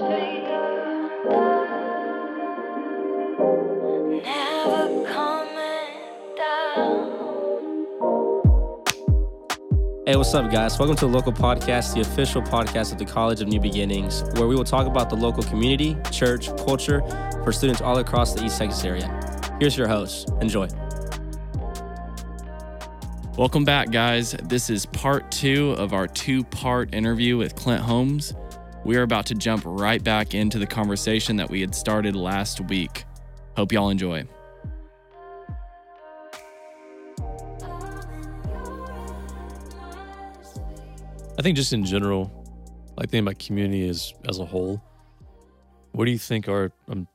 Hey, what's up, guys? Welcome to the Local Podcast, the official podcast of the College of New Beginnings, where we will talk about the local community, church, culture for students all across the East Texas area. Here's your host. Enjoy. Welcome back, guys. This is part two of our two part interview with Clint Holmes. We are about to jump right back into the conversation that we had started last week. Hope y'all enjoy. I think just in general, like thinking about community as as a whole. What do you think are um,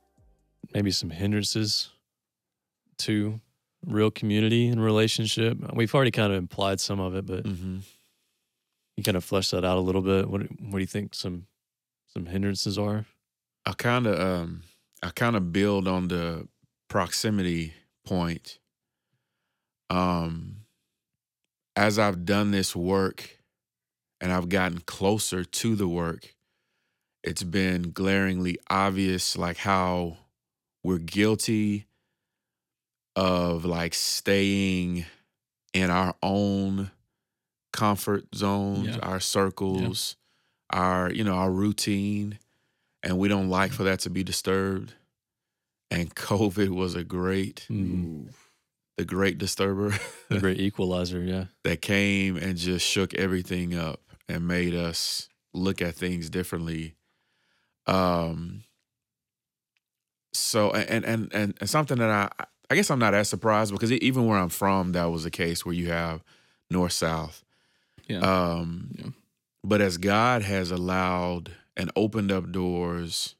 maybe some hindrances to real community and relationship? We've already kind of implied some of it, but Mm-hmm. you kind of flesh that out a little bit. What what do you think some some hindrances are? I kind of um I kind of build on the proximity point. Um as I've done this work and I've gotten closer to the work, it's been glaringly obvious like how we're guilty of like staying in our own comfort zones, Yeah. our circles, our you know, our routine and we don't like for that to be disturbed. And COVID was a great, Mm, the great disturber the great equalizer, yeah. that came and just shook everything up and made us look at things differently. Um. So and and and, and something that I I guess I'm not as surprised because even where I'm from, that was a case where you have north south. Yeah. Um, Yeah. But as God has allowed and opened up doors,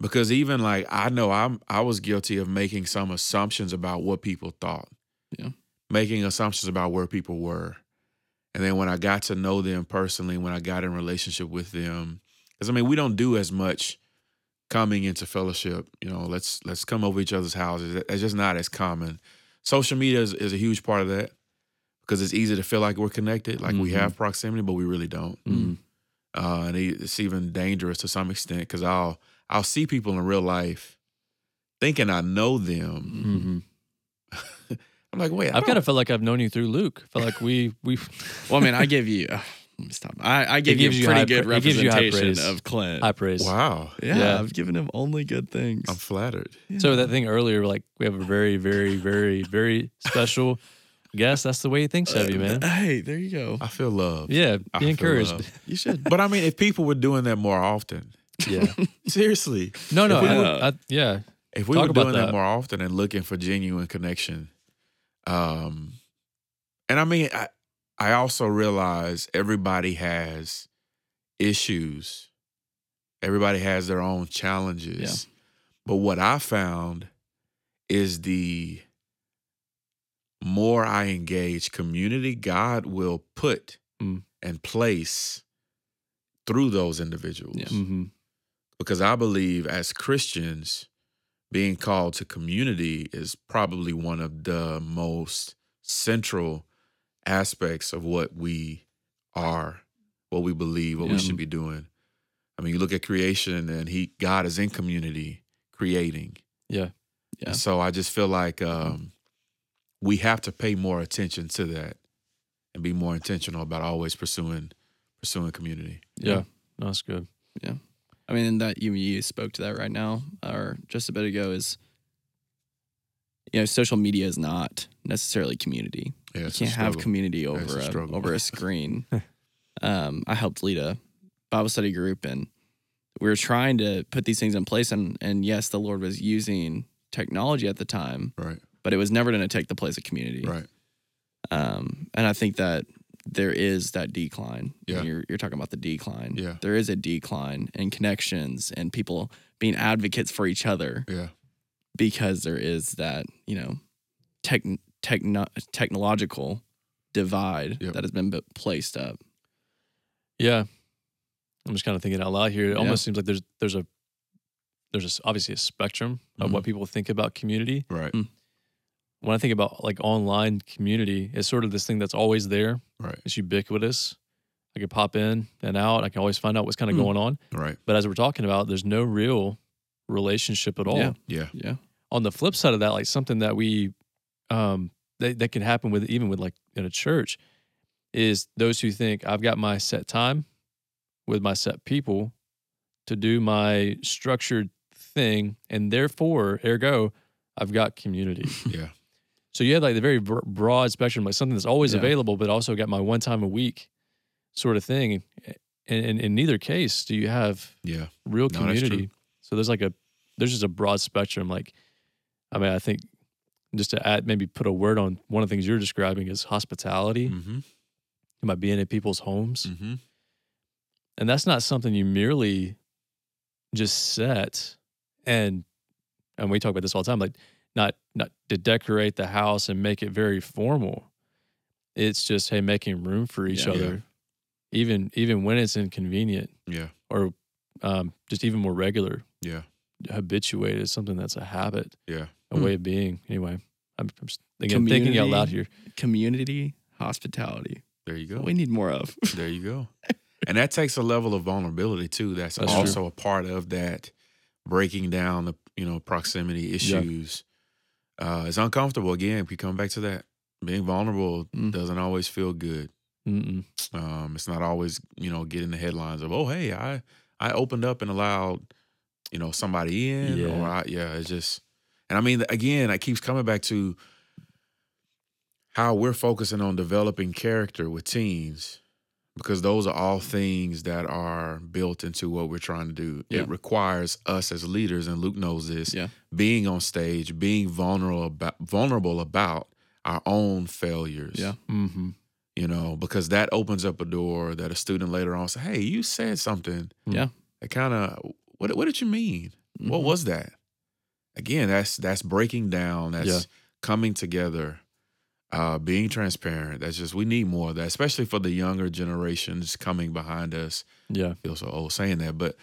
because even like I know I'm I was guilty of making some assumptions about what people thought. Yeah. Making assumptions about where people were. And then when I got to know them personally, when I got in relationship with them, because I mean, we don't do as much coming into fellowship. You know, let's let's come over each other's houses. It's just not as common. Social media is, is a huge part of that because it's easy to feel like we're connected, like we Mhm. have proximity, but we really don't. Mm. Uh, and it's even dangerous to some extent because I'll I'll see people in real life thinking I know them. hmm I'm like, wait, I I've kind of felt like I've known you through Luke. I feel like we we Well, I mean, I give you. let me stop. I, I give you a pretty high good pra- it gives you high representation of Clint. high praise. wow. yeah, Yeah. I've given him only good things. I'm flattered. So that thing earlier, like we have a very, very, very, very special guest. That's the way he thinks of you, man. Hey, there you go. I feel love. Yeah, I be feel encouraged. love. You should. But I mean, if people were doing that more often, Yeah. seriously, No, no. If we I, were- I, yeah. if we Talk were about doing that. that. more often and looking for genuine connection, um, and I mean, I, I also realize everybody has issues. Everybody has their own challenges. But what I found is the more I engage community, God will put Mm. and place through those individuals Yeah. hmm because I believe as Christians, being called to community is probably one of the most central aspects of what we are, what we believe, what Yeah. we should be doing. I mean, you look at creation and he God is in community creating. Yeah. Yeah. And so I just feel like um, we have to pay more attention to that and be more intentional about always pursuing pursuing community. Yeah. No, that's good. Yeah, I mean, that you you spoke to that right now, or just a bit ago, is you know, social media is not necessarily community. Yeah, You can't have community It's over a a, over a screen. um, I helped lead a Bible study group, and we were trying to put these things in place. And and yes, the Lord was using technology at the time, Right, but it was never going to take the place of community. right. Um, and I think that there is that decline. Yeah. You're, you're talking about the decline. Yeah. There is a decline in connections and people being advocates for each other Yeah. because there is that, you know, tech, techno, technological divide Yep. that has been placed up. Yeah. I'm just kind of thinking out loud here. It Yeah. almost seems like there's there's a there's a s obviously a spectrum of what Mhm. people think about community. Right. Mm. When I think about like online community, it's sort of this thing that's always there. Right. It's ubiquitous. I can pop in and out. I can always find out what's kind of Mm. going on. Right. But as we're talking about, there's no real relationship at all. Yeah. Yeah. Yeah. On the flip side of that, like something that we um that, that can happen with even with like in a church is those who think I've got my set time with my set people to do my structured thing and therefore ergo I've got community. Yeah. So you have like the very broad spectrum, like something that's always Yeah. available, but also got my one time a week sort of thing. And, and in neither case do you have Yeah. real No, community. So there's like a there's just a broad spectrum. Like, I mean, I think just to add maybe put a word on one of the things you're describing is hospitality. Mm-hmm. By being in people's homes, Mm-hmm. and that's not something you merely just set and and we talk about this all the time. Like, not not to decorate the house and make it very formal. It's just hey, making room for each Yeah. other, even even when it's inconvenient Yeah. or um, just even more regular. Yeah. Habituated is something that's a habit, Yeah. a Hmm. way of being. Anyway, I'm, I'm just thinking, thinking out loud here. Community hospitality. There you go. What we need more of. There you go. and that takes a level of vulnerability too. That's, That's true. also a part of that breaking down the you know proximity issues. Uh, it's uncomfortable again. We come back to that. Being vulnerable Mm. doesn't always feel good. Um, it's not always you know getting the headlines of oh hey I I opened up and allowed you know somebody in Yeah. or I, yeah it's just and I mean again it keeps coming back to how we're focusing on developing character with teens because those are all things that are built into what we're trying to do. Yeah. It requires us as leaders, and Luke knows this, Yeah. being on stage, being vulnerable about vulnerable about our own failures. Yeah. Mm-hmm. You know, because that opens up a door that a student later on say, Hey, you said something. Yeah. It kind of what what did you mean? What Mhm. was that? Again, that's that's breaking down, that's Yeah. coming together, uh, being transparent. That's just we need more of that, especially for the younger generations coming behind us. Yeah. I feel so old saying that, but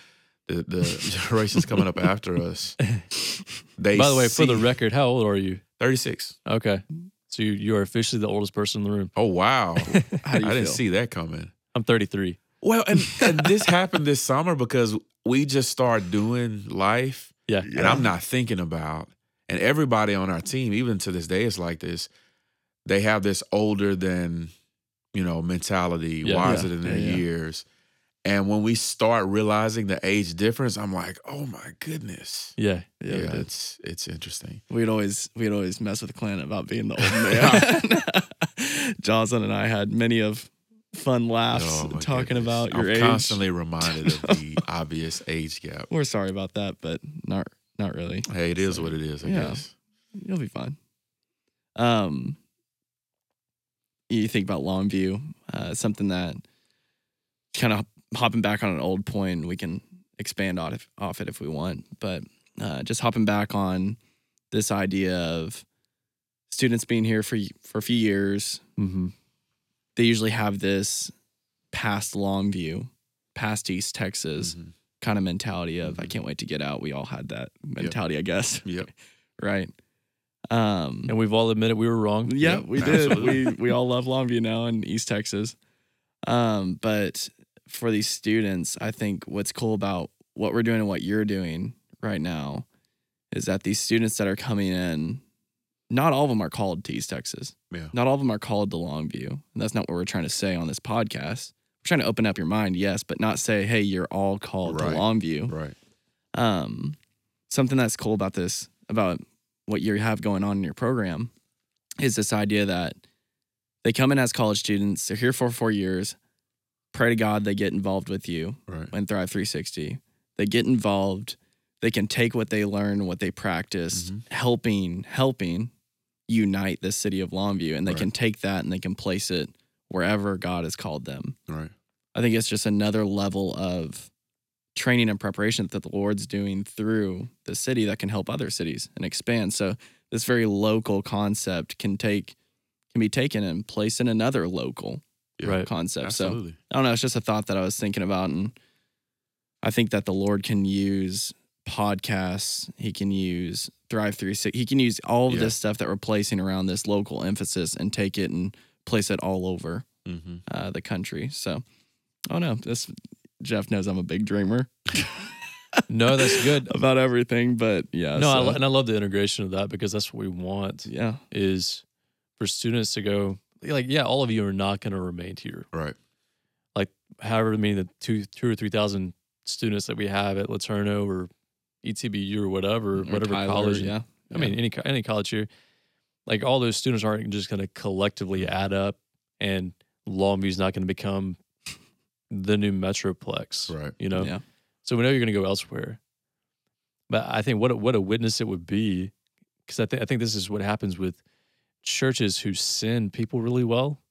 the the generations coming up after us, they By the way, for the record, how old are you? 36. Okay. So you, you are officially the oldest person in the room. Oh wow. How do you I didn't see that coming. I'm 33. Well, and, and this happened this summer because we just started doing life Yeah. and I'm not thinking about, and everybody on our team, even to this day, is like this. They have this older than, you know, mentality, Yeah. wiser Yeah. than their Yeah, yeah. years. And when we start realizing the age difference, I'm like, oh my goodness. Yeah. Yeah, Yeah, it's it's interesting. We'd always we'd always mess with Clint about being the old man. Jocelyn and I had many of fun laughs Oh, talking goodness. about your I'm age. constantly reminded of the obvious age gap. We're sorry about that, but not not really. Hey, it is what it is, I Yeah. guess. You'll be fine. Um, you think about Longview, uh, something that kind of hopping back on an old point. We can expand off it, off it if we want, but uh, just hopping back on this idea of students being here for for a few years. Mm-hmm. They usually have this past Longview, past East Texas Mhm. kind of mentality of I Mhm. can't wait to get out. We all had that mentality, I guess. Yep. right. Um, And we've all admitted we were wrong. yeah, Yep, we did. We we all love Longview now in East Texas. Um, but for these students, I think what's cool about what we're doing and what you're doing right now is that these students that are coming in, not all of them are called to East Texas. Yeah. Not all of them are called to Longview. And that's not what we're trying to say on this podcast. We're trying to open up your mind, yes, but not say, hey, you're all called Right. to Longview Right. um, something that's cool about this, about what you have going on in your program, is this idea that they come in as college students, they're here for four years, pray to God they get involved with you Right. in Thrive 360. They get involved, they can take what they learn, what they practice, Mhm. helping, helping unite the city of Longview, and they Right. can take that and they can place it wherever God has called them. Right. I think it's just another level of training and preparation that the Lord's doing through the city that can help other cities and expand. So this very local concept can take can be taken and placed in another local Yeah. Right. concept. So I don't know, it's just a thought that I was thinking about and I think that the Lord can use podcasts, he can use Thrive 360, he can use all of Yeah. this stuff that we're placing around this local emphasis and take it and place it all over hmm uh, the country. So Oh no, this Jeff knows I'm a big dreamer No, that's good. about everything, but yeah. no, I, so- lo- and I love the integration of that because that's what we want yeah, is for students to go like, yeah, all of you are not going to remain here. Right. Like, however, many the two, two or three thousand students that we have at LeTourneau or E ETBU or whatever, Or whatever Tyler, college. Yeah, I mean, any any college here, like all those students aren't just going to collectively add up, and Longview is not going to become the new metroplex. Right. You know, yeah, so we know you're going to go elsewhere. But I think what a, what a witness it would be, because I think I think this is what happens with churches who send people really well,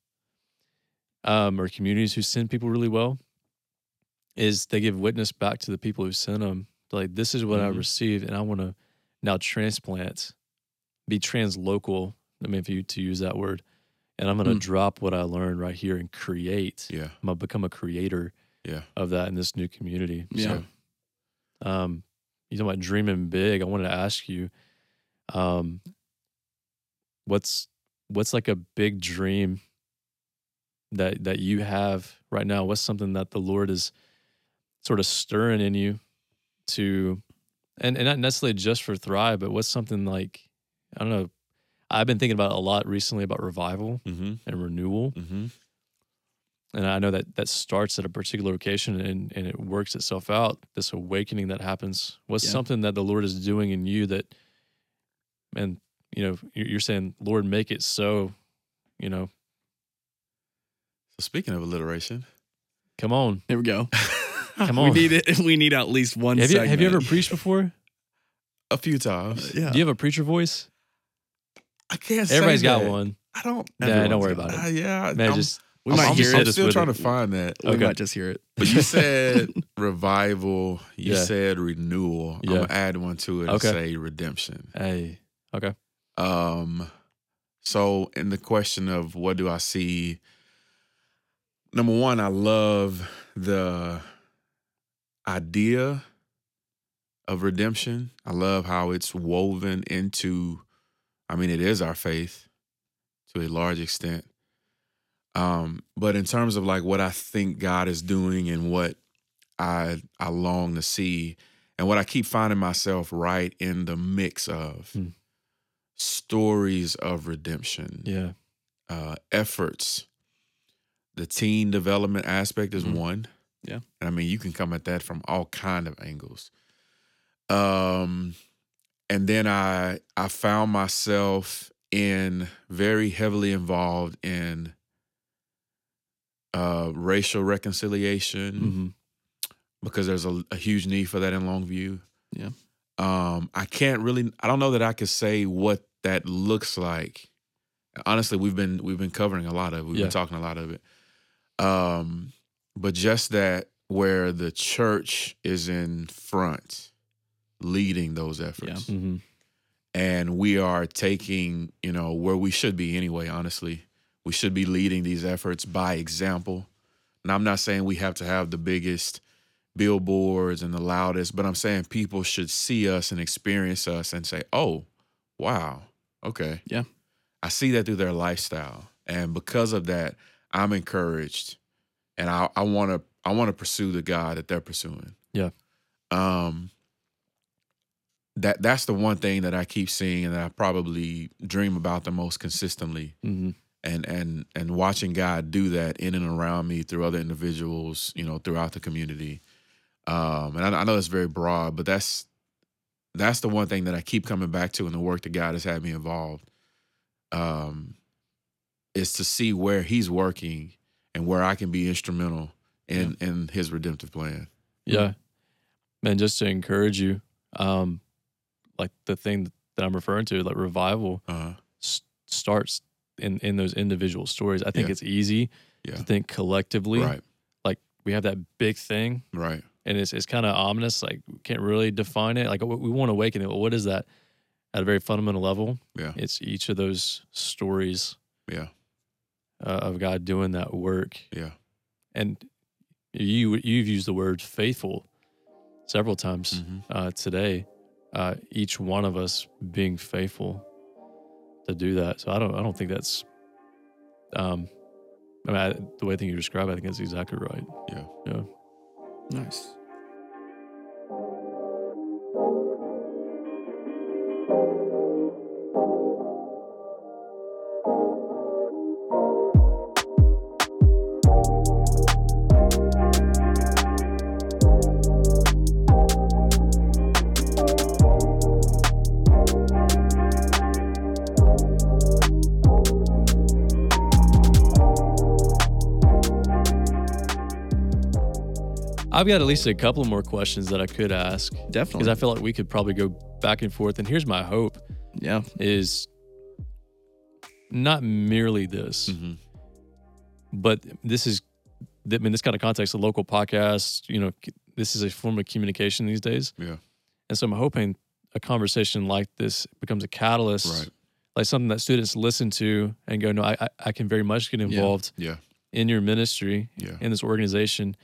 um, or communities who send people really well, is they give witness back to the people who sent them. Like this is what I Mhm. received, and I want to now transplant, be translocal. I mean, if you to use that word, and I'm going to Mm. drop what I learned right here and create. Yeah. I'm gonna become a creator Yeah. of that in this new community. Yeah. So, um, you talking about dreaming big. I wanted to ask you, um, what's what's like a big dream that that you have right now? What's something that the Lord is sort of stirring in you to, and and not necessarily just for Thrive, but what's something like I don't know. I've been thinking about a lot recently about revival Mm-hmm. and renewal Mm-hmm. and I know that that starts at a particular location and, and it works itself out. This awakening that happens. What's Yeah. something that the Lord is doing in you that, and you know, you're you're saying, Lord, make it so. You know, So speaking of alliteration, come on, there we go. come on. We need it. We need at least one. have you have you ever preached before? a few times. Yeah. Do you have a preacher voice? I can't. say Everybody's got that. one. I don't. Nah, don't worry about it. Uh, yeah. Man, I'm, just We I'm, might I'm, hear I'm it. still trying it. to find that. We might just hear it. But you said revival. You Yeah. said renewal. I'm gonna add one to it Okay. and say redemption. hey, okay, Um, so in the question of what do I see? Number one, I love the idea of redemption. I love how it's woven into. I mean, it is our faith to a large extent. Um, but in terms of like what I think God is doing and what I I long to see, and what I keep finding myself right in the mix of Hmm. stories of redemption, yeah, uh, efforts. The teen development aspect is Mhm. one. Yeah. and I mean you can come at that from all kind of angles. Um, and then I I found myself in very heavily involved in uh racial reconciliation hmm because there's a, a huge need for that in Longview. Yeah. Um, I can't really. I don't know that I could say what that looks like. Honestly, we've been we've been covering a lot of. it. We've Yeah. been talking a lot of it. Um, but just that where the church is in front, leading those efforts, hmm and we are taking you know where we should be anyway. Honestly, we should be leading these efforts by example. And I'm not saying we have to have the biggest billboards and the loudest, but I'm saying people should see us and experience us and say, "Oh, wow, okay, Yeah. I see that through their lifestyle." And because of that, I'm encouraged, and I I want to I want to pursue the God that they're pursuing. Yeah. Um. That that's the one thing that I keep seeing and that I probably dream about the most consistently hmm and and and watching God do that in and around me through other individuals, you know, throughout the community. Um, and I, I know that's very broad, but that's that's the one thing that I keep coming back to in the work that God has had me involved. Um, is to see where He's working and where I can be instrumental in in His redemptive plan. Yeah. Man, just to encourage you, um, like the thing that I'm referring to, like revival Uh, s- starts in in those individual stories. I think Yeah. it's easy Yeah. to think collectively. right, Like we have that big thing, right, and it's it's kind of ominous. Like we can't really define it. Like we, we want to awaken it. Well, what is that? At a very fundamental level, yeah, it's each of those stories yeah, uh, of God doing that work. yeah, And you you've used the word faithful several times Mhm. uh, today. Uh, each one of us being faithful to do that. So I don't I don't think that's um, I mean, I, the way I think you describe, it, I think that's exactly right. Yeah. Yeah. Nice. I've got at least a couple more questions that I could ask Definitely. because I feel like we could probably go back and forth. And here's my hope: yeah. is not merely this, hmm but this is, I mean, this kind of context, a local podcast. You know, this is a form of communication these days, Yeah. and so I'm hoping a conversation like this becomes a catalyst, Right. like something that students listen to and go, "No, I, I, I can very much get involved Yeah. in your ministry Yeah. in this organization,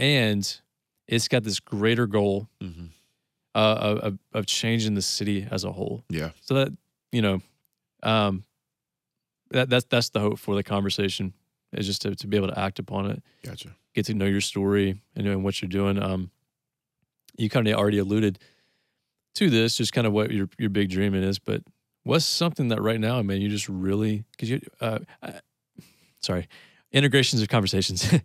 and it's got this greater goal hmm uh, of, of changing the city as a whole. Yeah. So that you know, um, that that's that's the hope for the conversation is just to, to be able to act upon it, Gotcha. get to know your story and what you're doing. Um, you kind of already alluded to this, just kind of what your your big dream is, but what's something that right now, man, you just really because you, uh, I, sorry, integrations of conversations.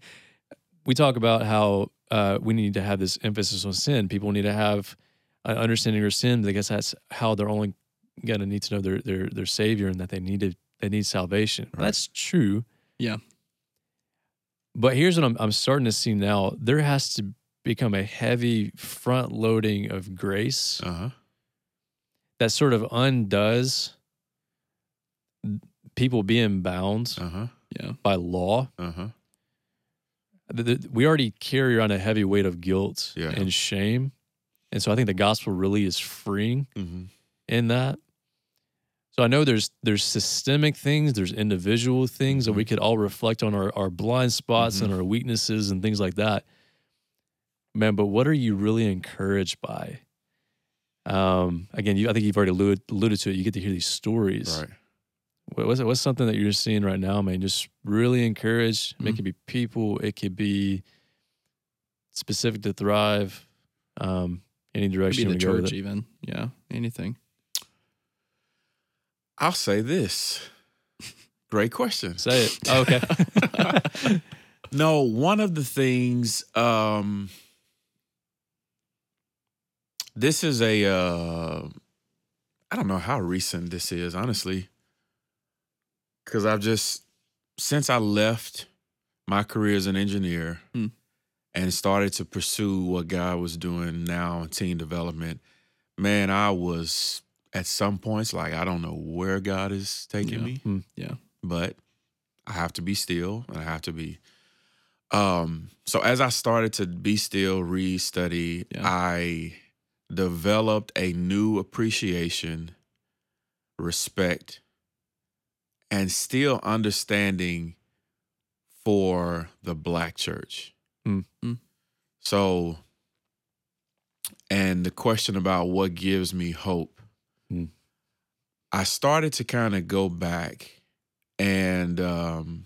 we talk about how uh, we need to have this emphasis on sin. People need to have an understanding of sin. I guess that's how they're only going to need to know their their their savior and that they need to they need salvation. Right. That's true. Yeah. But here's what I'm I'm starting to see now. There has to become a heavy front loading of grace Uh huh. that sort of undoes people being bound Uh huh. Yeah. by law. Uh huh. The- the- We already carry around a heavy weight of guilt Yeah. and shame. And so I think the gospel really is freeing hmm in that. So I know there's there's systemic things, there's individual things that we could all reflect on our, our blind spots and our weaknesses and things like that. Man, but what are you really encouraged by? Um, again, you, I think you've already alluded, alluded to it. You get to hear these stories. Right. What, what's what's something that you're seeing right now, man? Just really encourage. It Mhm. could be people. It could be specific to thrive. Um, any direction be the go church, even. Yeah. Anything. I'll say this. Great question. Say it. Oh, okay. No, one of the things um this is a uh I don't know how recent this is, honestly. Cuz I've just since I left my career as an engineer Hmm. and started to pursue what God was doing now in team development, man, I was at some points like I don't know where God is taking Yeah. me Hmm. Yeah. but I have to be still and I have to be um so as I started to be still, read, study, Yeah. I developed a new appreciation, respect, and still understanding for the black church. Mm. Mm. So and the question about what gives me hope. Mm. I started to kind of go back and um,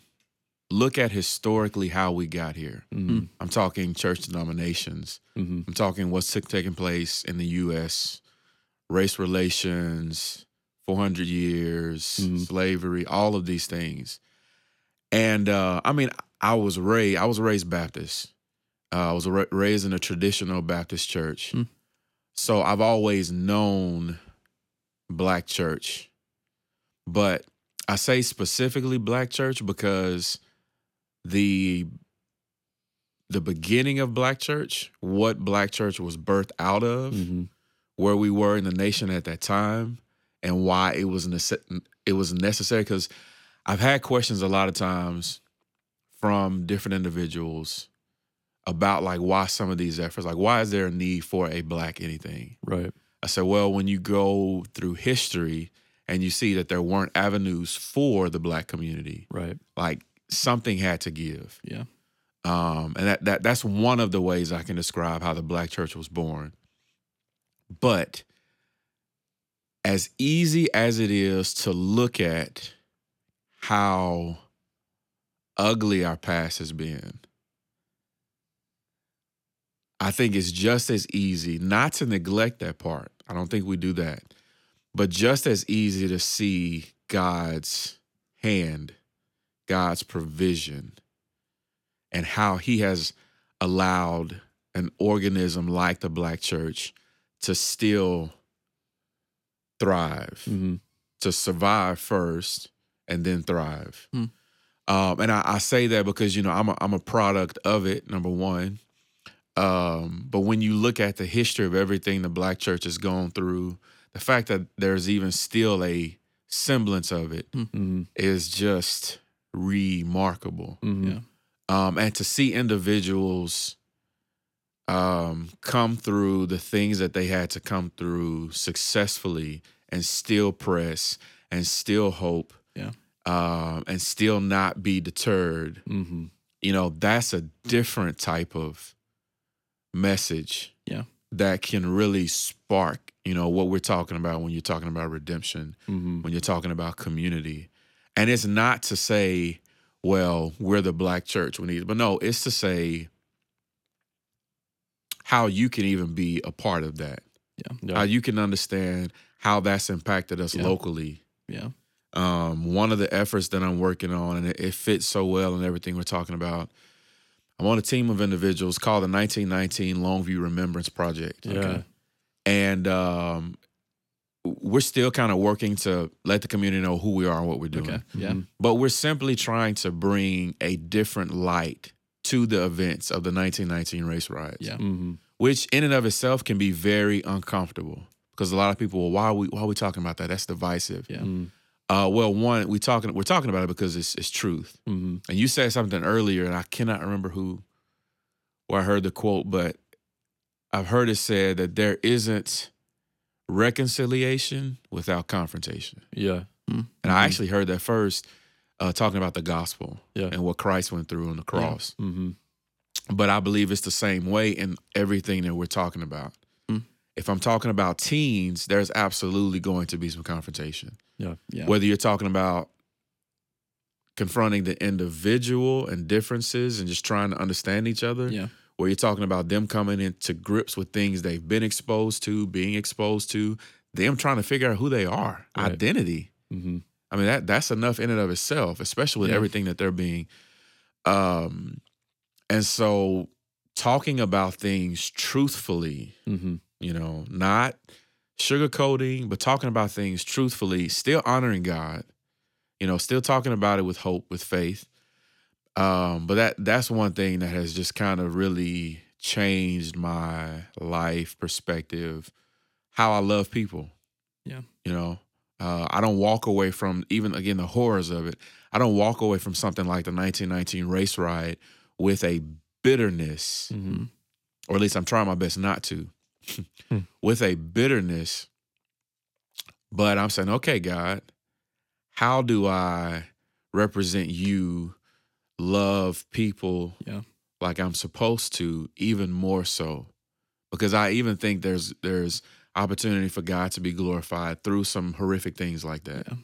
look at historically how we got here. Mhm. I'm talking church denominations. Mhm. I'm talking what's took- taking place in the U.S., race relations, 400 years, Mhm. slavery, all of these things. And uh, I mean, I was raised. I was raised Baptist. Uh, I was ra- raised in a traditional Baptist church. Mm. So I've always known black church. But I say specifically black church because the the beginning of black church, what black church was birthed out of, Mhm. where we were in the nation at that time, and why it was nece- it was necessary. Because I've had questions a lot of times from different individuals about like why some of these efforts, like why is there a need for a black anything? Right. I said, well, when you go through history and you see that there weren't avenues for the black community, Right. like something had to give. Yeah. Um, and that, that that's one of the ways I can describe how the black church was born. But as easy as it is to look at how ugly our past has been, I think it's just as easy not to neglect that part. I don't think we do that. But just as easy to see God's hand, God's provision, and how he has allowed an organism like the black church to still thrive, Mm-hmm. to survive first and then thrive. Hmm. Um, and I, I say that because you know I'm a, I'm a product of it. Number one, um, but when you look at the history of everything the black church has gone through, the fact that there's even still a semblance of it Mm-hmm. is just remarkable. Mm-hmm. Yeah. Um, and to see individuals um, come through the things that they had to come through successfully and still press and still hope Yeah. um, and still not be deterred, Mm-hmm. you know, that's a different type of message. Yeah. That can really spark, you know, what we're talking about when you're talking about redemption Mm-hmm. when you're talking about community. And it's not to say, well, we're the black church, we need, but no, it's to say how you can even be a part of that, Yeah. how you can understand how that's impacted us Yeah. locally. Yeah. Um, one of the efforts that I'm working on, and it, it fits so well in everything we're talking about. I'm on a team of individuals called the 1919 Longview Remembrance Project Yeah. and um, we're still kind of working to let the community know who we are and what we're doing. Okay. Yeah. Mhm. But we're simply trying to bring a different light to the events of the 1919 race riots, Yeah. Mm-hmm. which in and of itself can be very uncomfortable because a lot of people, well, why are we why are we talking about that? That's divisive. Yeah. Mm-hmm. Uh, well, one, we talking we're talking about it because it's it's truth. Mm-hmm. And you said something earlier, and I cannot remember who where I heard the quote, but I've heard it said that there isn't reconciliation without confrontation. Yeah. And I actually heard that first uh, talking about the gospel Yeah. and what Christ went through on the cross. Mm-hmm. But I believe it's the same way in everything that we're talking about. Mm. If I'm talking about teens, there's absolutely going to be some confrontation. Yeah. Whether you're talking about confronting the individual and differences and just trying to understand each other, Yeah. where you're talking about them coming into grips with things they've been exposed to, being exposed to, them trying to figure out who they are, Right. identity. Mm-hmm. I mean that that's enough in and of itself, especially with Yeah. everything that they're being um and so talking about things truthfully, Mm-hmm. you know, not sugarcoating, but talking about things truthfully, still honoring God, you know, still talking about it with hope, with faith. Um, but that that's one thing that has just kind of really changed my life perspective, how I love people. Yeah. You know, uh, I don't walk away from even again the horrors of it. I don't walk away from something like the 1919 race riot with a bitterness Mm-hmm. or at least I'm trying my best not to, Hmm. with a bitterness. But I'm saying, okay, God, how do I represent you, love people Yeah. like I'm supposed to, even more so? Because I even think there's there's opportunity for God to be glorified through some horrific things like that. Yeah.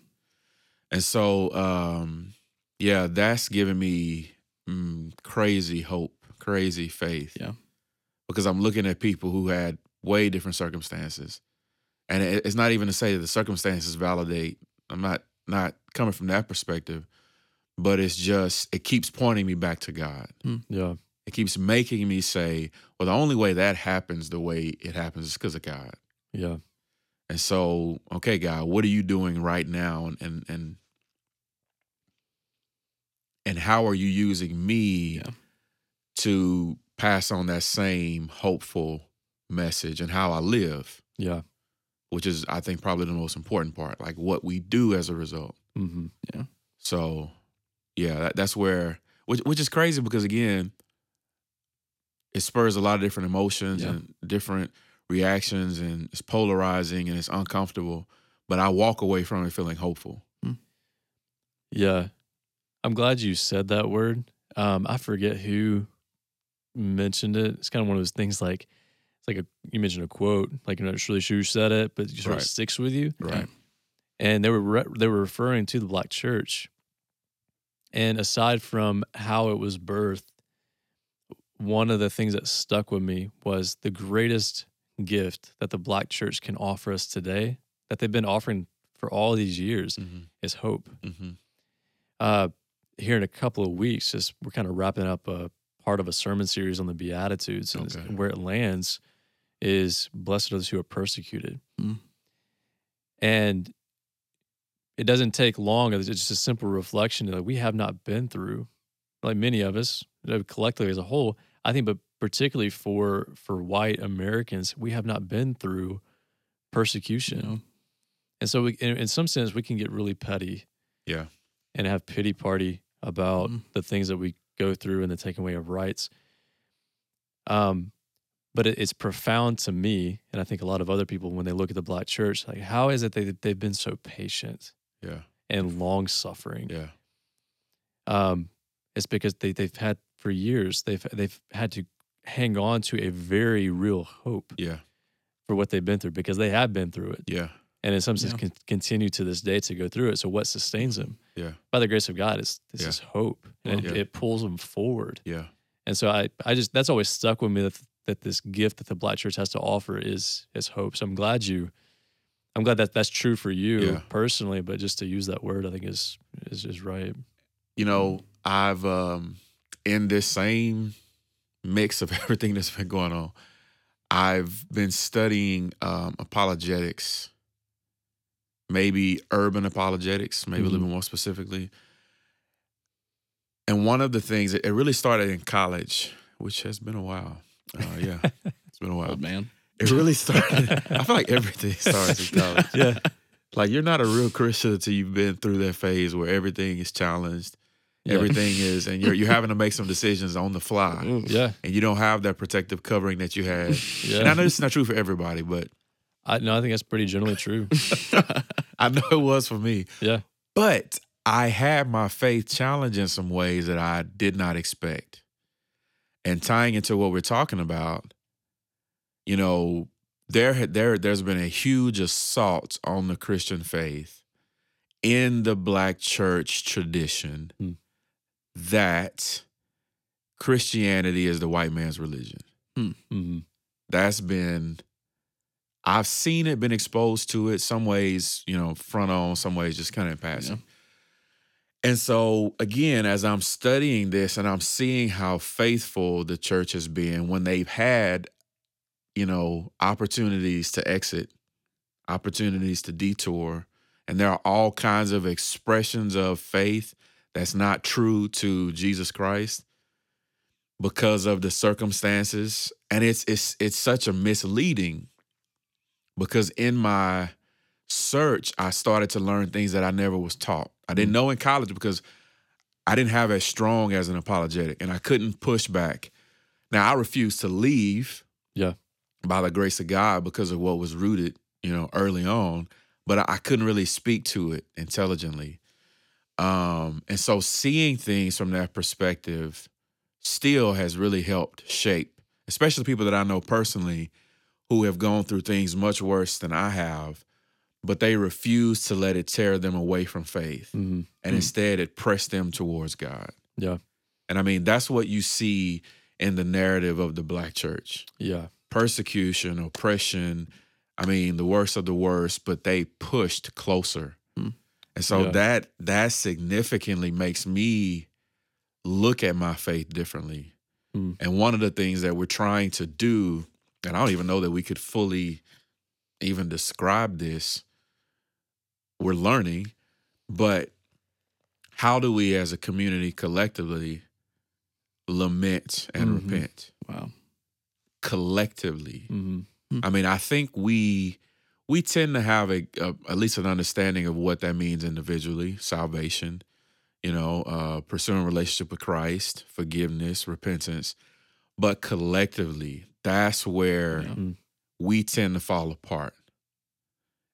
And so, um, yeah, that's giving me mm, crazy hope, crazy faith. Yeah. Because I'm looking at people who had way different circumstances, and it- it's not even to say that the circumstances validate. I'm not not coming from that perspective, but it's just it keeps pointing me back to God. Yeah. It keeps making me say, well, the only way that happens the way it happens is because of God. Yeah. And so, okay, God, what are you doing right now? And and and and how are you using me Yeah. to pass on that same hopeful message and how I live, Yeah. which is I think probably the most important part, like what we do as a result. Mm-hmm. So, yeah, that, that's where which which is crazy because again, it spurs a lot of different emotions Yeah. and different reactions and it's polarizing and it's uncomfortable, but I walk away from it feeling hopeful. Yeah. I'm glad you said that word. Um, I forget who mentioned it. It's kind of one of those things like it's like a you mentioned a quote, like you're not really sure who said it, but it sort Right. of sticks with you. Right. And they were re- they were referring to the black church. And aside from how it was birthed, one of the things that stuck with me was the greatest gift that the black church can offer us today, that they've been offering for all these years, Mm-hmm. is hope. Mm-hmm. Uh, here in a couple of weeks, just we're kind of wrapping up a part of a sermon series on the Beatitudes, and where it lands is blessed are those who are persecuted. Mm. And it doesn't take long. It's just a simple reflection that we have not been through, like many of us, collectively as a whole. I think, but particularly for for white Americans, we have not been through persecution, and so we, in, in some sense, we can get really petty, Yeah. and have pity party about Mhm. the things that we go through and the taking away of rights. Um, but it, it's profound to me, and I think a lot of other people when they look at the black church, like how is it they they've been so patient Yeah. and long suffering? Yeah. Um, it's because they they've had for years they've they've had to hang on to a very real hope Yeah. for what they've been through because they have been through it, Yeah. and in some sense Yeah. can continue to this day to go through it. So what sustains them? Yeah. By the grace of God, is this Yeah. is hope, and Well, it, yeah. it pulls them forward. Yeah. And so I, I just that's always stuck with me that that this gift that the Black Church has to offer is is hope. So I'm glad you, I'm glad that that's true for you Yeah. personally. But just to use that word, I think is is is right. You know, I've um in this same mix of everything that's been going on, I've been studying um apologetics, maybe urban apologetics, maybe a little bit more specifically. And one of the things it it really started in college, which has been a while. Uh, yeah, it's been a while. Old man. It really started. I feel like everything starts in college. Yeah, Like you're not a real Christian until you've been through that phase where everything is challenged, Yeah. everything is, and you're you're having to make some decisions on the fly, yeah, and you don't have that protective covering that you had. yeah. And I know this is not true for everybody, but I no, I think that's pretty generally true. I know it was for me. Yeah, But I had my faith challenged in some ways that I did not expect. And tying into what we're talking about, you know, there there there's been a huge assault on the Christian faith in the black church tradition Hmm. That Christianity is the white man's religion. hmm That's been I've seen it, been exposed to it, some ways, you know, front on, some ways just kind of in passing. And so, again, as I'm studying this and I'm seeing how faithful the church has been when they've had, you know, opportunities to exit, opportunities to detour, and there are all kinds of expressions of faith that's not true to Jesus Christ because of the circumstances. And it's it's it's such a misleading because in my search, I started to learn things that I never was taught. I didn't mm. know in college because I didn't have as strong as an apologetic and I couldn't push back. Now I refused to leave Yeah. by the grace of God because of what was rooted, you know, early on, but I- I couldn't really speak to it intelligently. Um, and so seeing things from that perspective still has really helped shape, especially people that I know personally who have gone through things much worse than I have, but they refuse to let it tear them away from faith. hmm And instead, it pressed them towards God. Yeah. And I mean, that's what you see in the narrative of the black church Yeah. persecution, oppression. I mean, the worst of the worst, but they pushed closer. And so Yeah. that that significantly makes me look at my faith differently. Hmm. And one of the things that we're trying to do, and I don't even know that we could fully even describe this, we're learning, but how do we as a community collectively lament and Mhm. repent? Wow. collectively. hmm I mean, I think we we tend to have a, a at least an understanding of what that means individually, salvation, you know, uh pursuing relationship with Christ, forgiveness, repentance, but collectively, that's where Yeah. Mm. we tend to fall apart.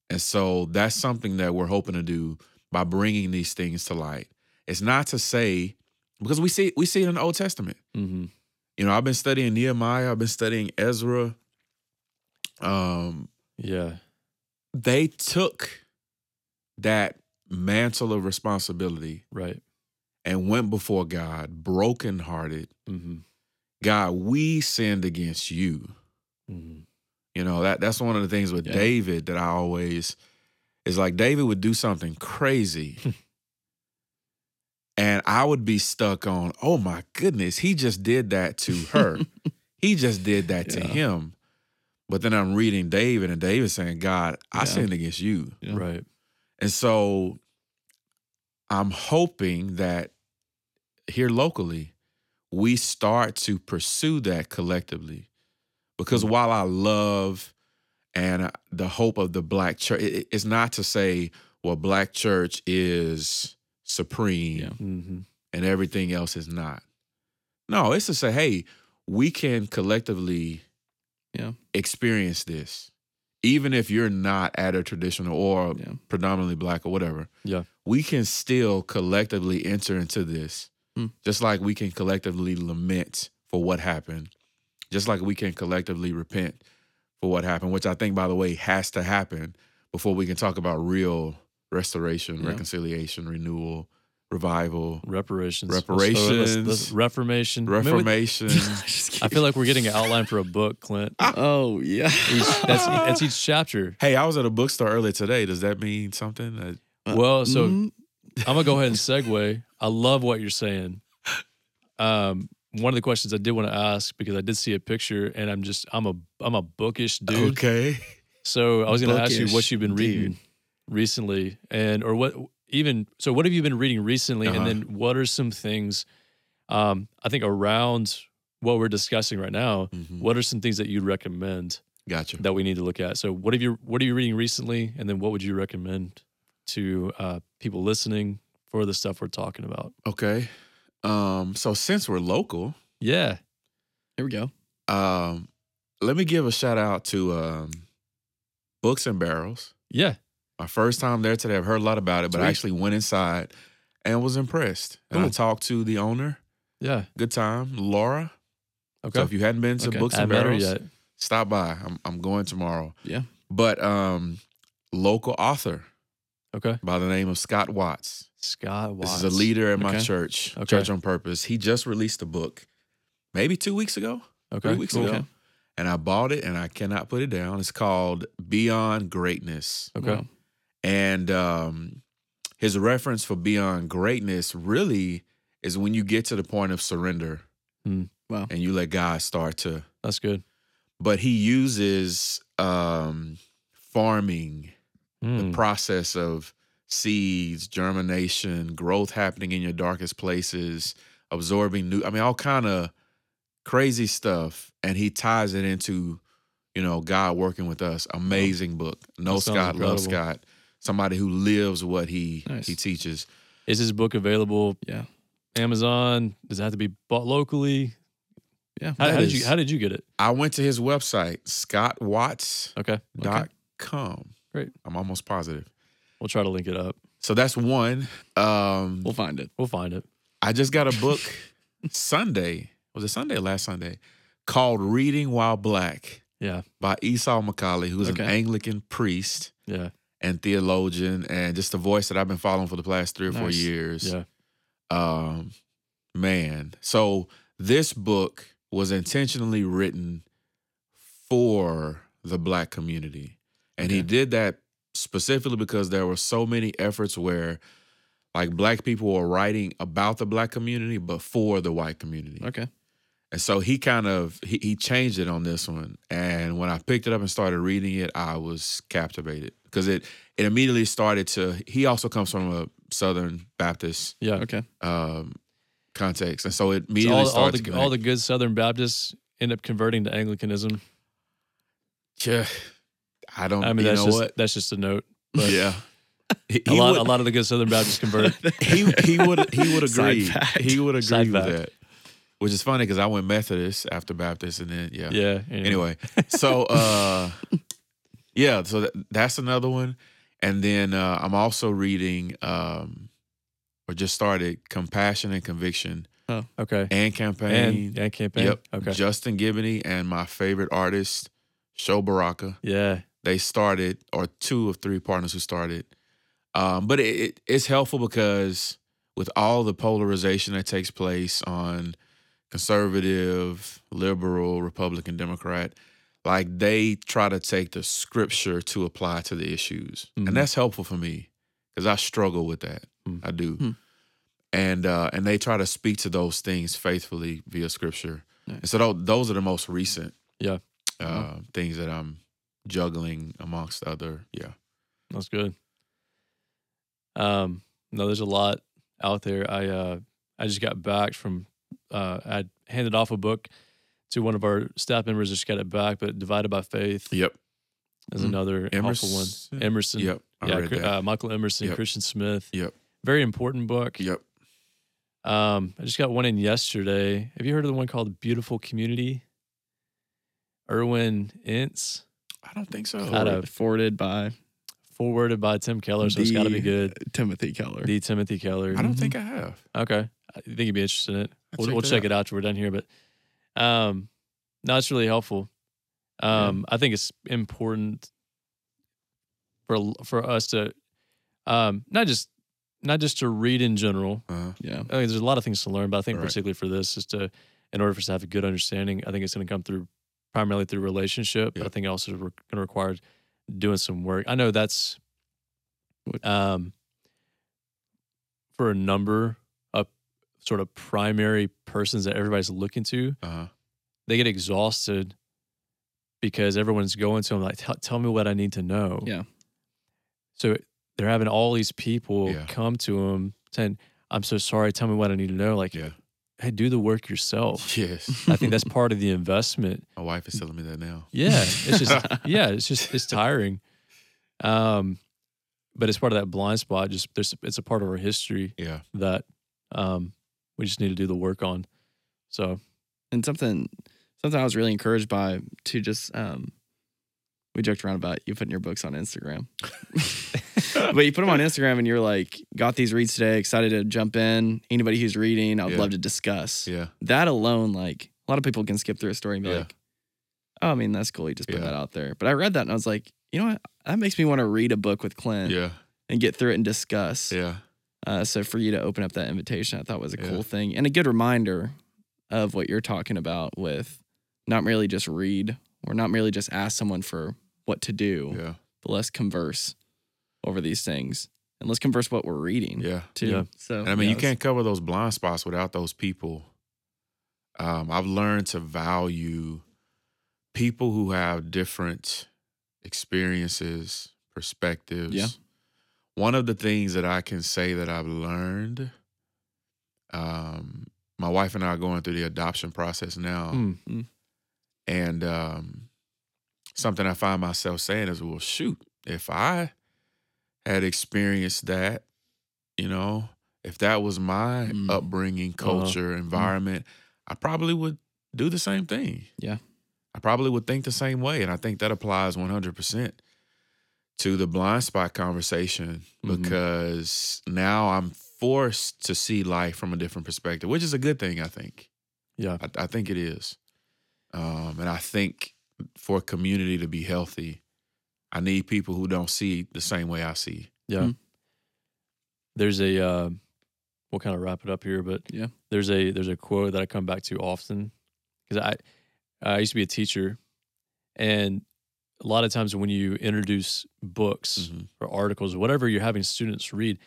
And so that's something that we're hoping to do by bringing these things to light. It's not to say because we see we see it in the Old Testament. hmm You know, I've been studying Nehemiah, I've been studying Ezra. Um, Yeah. They took that mantle of responsibility Right. and went before God, brokenhearted. Mm-hmm. God, we sinned against you. Mm-hmm. You know, that that's one of the things with Yeah. David that I always is like David would do something crazy. and I would be stuck on, oh my goodness, he just did that to her. he just did that to him. But then I'm reading David and David saying, God, I Yeah. sinned against you. Yeah. Right. And so I'm hoping that here locally, we start to pursue that collectively. Because while I love and uh, the hope of the black church, it- it's not to say, well, black church is supreme Yeah. Mm-hmm. and everything else is not. No, it's to say, hey, we can collectively Yeah. experience this. Even if you're not at a traditional or Yeah. predominantly black or whatever, Yeah. we can still collectively enter into this. Hmm. Just like we can collectively lament for what happened. Just like we can collectively repent for what happened, which I think, by the way, has to happen before we can talk about real restoration, Yeah. reconciliation, renewal, revival, Reparations. Let's- let's- let's- Reparations. Reformation. I mean, we- reformation. I feel like we're getting an outline for a book, Clint. oh yeah. Each, that's that's each chapter. hey, I was at a bookstore earlier today. Does that mean something? That, Uh, Well, so mm, I'm gonna go ahead and segue. I love what you're saying. Um, one of the questions I did want to ask because I did see a picture, and I'm just I'm a I'm a bookish dude. okay. So I was gonna ask you what you've been reading dude. recently, and or what even so what have you been reading recently, Uh-huh. and then what are some things um, I think around what we're discussing right now. Mhm. What are some things that you'd recommend Gotcha. that we need to look at? So what have you what are you reading recently, and then what would you recommend to uh, people listening for the stuff we're talking about? Okay. Um, so since we're local, Yeah, Here we go. um, let me give a shout out to um, Books and Barrels. yeah, My first time there today. I've heard a lot about it, but I actually went inside and was impressed. And I talked to the owner. yeah. Good time, Laura. Okay, So if you hadn't been to Okay. Books and haven't met her Barrels, yet. stop by. I'm I'm going tomorrow. Yeah. But um, local author Okay, by the name of Scott Watts. Scott Watts. This is a leader at my Okay. church, Okay. Church on Purpose. He just released a book, maybe two weeks ago, Okay, three weeks cool. ago, and I bought it and I cannot put it down. It's called Beyond Greatness, Okay, Wow. And um, his reference for Beyond Greatness really is when you get to the point of surrender, Hmm. Wow. and you let God start to. that's good. But he uses um, farming the Mm, process of seeds, germination, growth happening in your darkest places, absorbing new I mean all kind of crazy stuff and he ties it into you know God working with us. Amazing book. No Scott, love. Scott. Somebody who lives what he Nice. he teaches. Is this book available Yeah. Amazon? Does it have to be bought locally? Yeah. How, That how did you How did you get it? I went to his website, scottwatts.com. Okay, dot com. Great. I'm almost positive. we'll try to link it up. So that's one. Um We'll find it. We'll find it. I just got a book Sunday. Was it Sunday last Sunday? Called Reading While Black Yeah, by Esau McCaulley, who's an Anglican priest yeah, and theologian and just a voice that I've been following for the past three or four years. yeah. Um man. So this book was intentionally written for the black community. And he did that specifically because there were so many efforts where like black people were writing about the black community but for the white community. Okay. And so he kind of he, he changed it on this one. And when I picked it up and started reading it, I was captivated because it it immediately started to he also comes from a Southern Baptist Yeah. Okay. um context. And so it So immediately all, all started the to all the good Southern Baptists end up converting to Anglicanism. Yeah. I don't I mean, you that's know just what? that's just a note. But yeah. He, a lot would, a lot of the good Southern Baptists convert. he he would he would agree. He would agree Side with fact. that. Which is funny because I went Methodist after Baptist and then yeah. yeah. anyway so uh yeah so that, that's another one and then uh i'm also reading um or just started compassion and conviction Oh, Okay. and campaign And, and campaign. yep Okay. Justin Giboney and my favorite artist Sho Baraka yeah. they started or two of three partners who started um but it, it, it's helpful because with all the polarization that takes place on conservative, liberal, Republican, Democrat, like they try to take the scripture to apply to the issues. Mhm. And that's helpful for me because I struggle with that. Mm. I do. Hmm. And uh, and they try to speak to those things faithfully via scripture. Nice. And so tho- those are the most recent Yeah. uh, things that I'm juggling amongst other. Yeah. That's good. Um, no, there's a lot out there. I uh, I just got back from uh, I handed off a book to one of our staff members. Just got it back, but Divided by Faith Yep. is Mm. another helpful one. Emerson? Emerson. Yep. I yeah, read that. Uh, Michael Emerson, Yep. Christian Smith. Yep. Very important book. Yep. Um, I just got one in yesterday. Have you heard of the one called Beautiful Community? Irwyn Ince, I don't think so. Out of- forwarded by forwarded by Tim Keller, so it's got to be good. Timothy Keller. The Timothy Keller. I don't think I have. Okay. I think you'd be interested in it. I'll We'll, check we'll that check out. it out after we're done here. But um, no, it's really helpful. Um, I think it's important for for us to um, not just not just to read in general. Uh, yeah. I think there's a lot of things to learn, but I think Right. particularly for this is to, in order for us to have a good understanding, I think it's going to come through primarily through relationship. But I think also we're going to require doing some work. I know that's, um, for a number of sort of primary persons that everybody's looking to, uh, they get exhausted because everyone's going to them like, tell, tell me what I need to know. Yeah. So they're having all these people Yeah. come to them saying, I'm so sorry, tell me what I need to know. Like, yeah. hey, do the work yourself. Yes. I think that's part of the investment. My wife is telling me that now. Yeah. It's just, yeah, it's just, it's tiring. Um, but it's part of that blind spot. Just there's, it's a part of our history Yeah. that, um, we just need to do the work on. So, and something something I was really encouraged by to just um we joked around about you putting your books on Instagram. but you put them on Instagram and you're like, got these reads today, excited to jump in. Anybody who's reading, I would Yeah. love to discuss. Yeah. That alone, like a lot of people can skip through a story and be Yeah. like, Oh, I mean, that's cool. You just put Yeah. that out there. But I read that and I was like, you know what? That makes me want to read a book with Clint Yeah. and get through it and discuss. Yeah. Uh, so for you to open up that invitation, I thought was a Yeah. cool thing and a good reminder of what you're talking about with not merely just read or not merely just ask someone for what to do, Yeah. but let's converse over these things and let's converse what we're reading Yeah. too. Yeah. So And I mean, yeah, you can't cover those blind spots without those people. Um, I've learned to value people who have different experiences, perspectives. Yeah. One of the things that I can say that I've learned, um, my wife and I are going through the adoption process now. mm, And um, something I find myself saying is, well, shoot, if I had experienced that, you know, if that was my Mm. upbringing, culture, environment, I probably would do the same thing. Yeah. I probably would think the same way. And I think that applies 100% to the blind spot conversation Mhm. because now I'm forced to see life from a different perspective, which is a good thing, I think. yeah. I, I think it is. Um, and I think for a community to be healthy, I need people who don't see the same way I see. Yeah. Mm. There's a uh, we'll kind of wrap it up here, but Yeah. there's a there's a quote that I come back to often because I I used to be a teacher, and a lot of times when you introduce books Mhm. or articles, whatever you're having students read,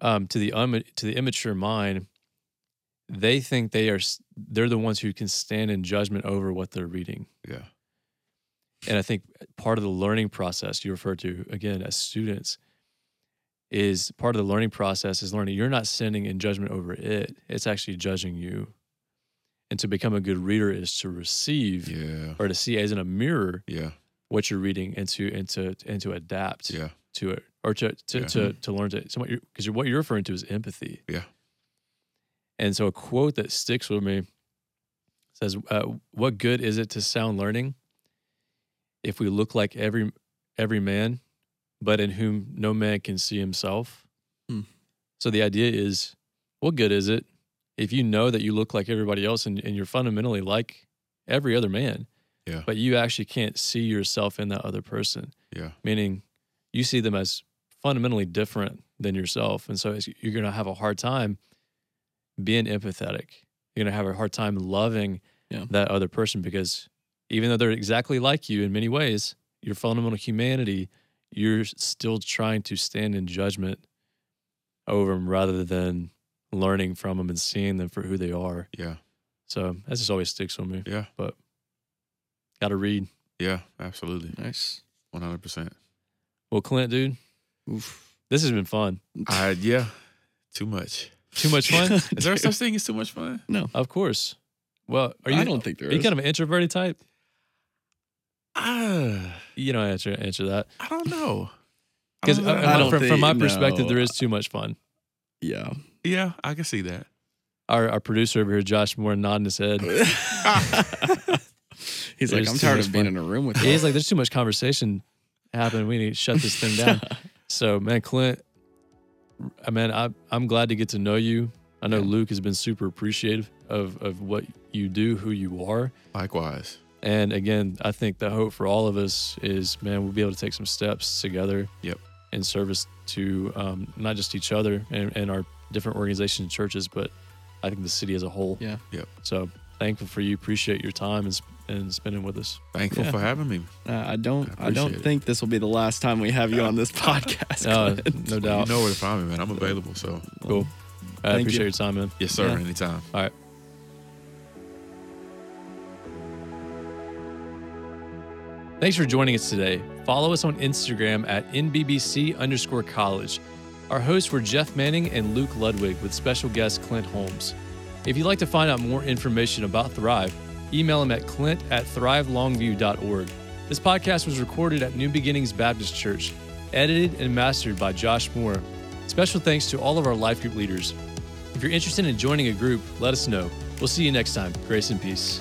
um, to the um, to the immature mind, they think they are they're the ones who can stand in judgment over what they're reading. Yeah. And I think part of the learning process you refer to again as students is part of the learning process is learning you're not standing in judgment over it. It's actually judging you. And to become a good reader is to receive Yeah. or to see as in a mirror Yeah. what you're reading and to and to and to adapt Yeah. to it or to to Yeah. to, to learn to so what you're because what you're referring to is empathy. Yeah. And so a quote that sticks with me says, uh, "What good is it to sound learning if we look like every every man, but in whom no man can see himself?" Hmm. So the idea is, what good is it if you know that you look like everybody else and, and you're fundamentally like every other man, Yeah. but you actually can't see yourself in that other person? Yeah. meaning you see them as fundamentally different than yourself. And so it's- you're going to have a hard time being empathetic. You're going to have a hard time loving Yeah. that other person because even though they're exactly like you in many ways, your fundamental humanity, you're still trying to stand in judgment over them rather than learning from them and seeing them for who they are. Yeah. So that just always sticks with me. Yeah. But got to read. Yeah. Absolutely. Nice. One hundred percent. Well, Clint, dude, Oof. this has been fun. I yeah. Too much. Too much fun? Is there such thing as too much fun? No. Of course. Well, are you? I don't think there Are you is. kind of an introverted type? Ah, You don't answer answer that I don't know. Because don't. I don't from, from my think- perspective, there is too much fun. Yeah. yeah, I can see that. Our our producer over here, Josh Moore, nodding his head. He's like, There's I'm too tired much of being fun. in a room with you. He's like, there's too much conversation happening. We need to shut this thing down. so, man, Clint, I mean, I, I'm glad to get to know you. I know Yeah. Luke has been super appreciative of, of what you do, who you are. Likewise. And again, I think the hope for all of us is, man, we'll be able to take some steps together. Yep. In service to um, not just each other and, and our different organizations and churches, but I think the city as a whole. Yeah. Yep. So thankful for you. Appreciate your time and, and spending with us. Thankful Yeah. for having me. Uh, I don't. I I, don't it. think this will be the last time we have you on this podcast. Uh, no doubt. You know where to find me, man. I'm available. So Cool. I Thank appreciate you. your time, man. yes, sir. Yeah. Anytime. Thanks for joining us today. Follow us on Instagram at NBBC underscore college. Our hosts were Jeff Manning and Luke Ludwig with special guest Clint Holmes. If you'd like to find out more information about Thrive, email him at clint at thrivelongview.org. This podcast was recorded at New Beginnings Baptist Church, edited and mastered by Josh Moore. Special thanks to all of our life group leaders. If you're interested in joining a group, let us know. We'll see you next time. Grace and peace.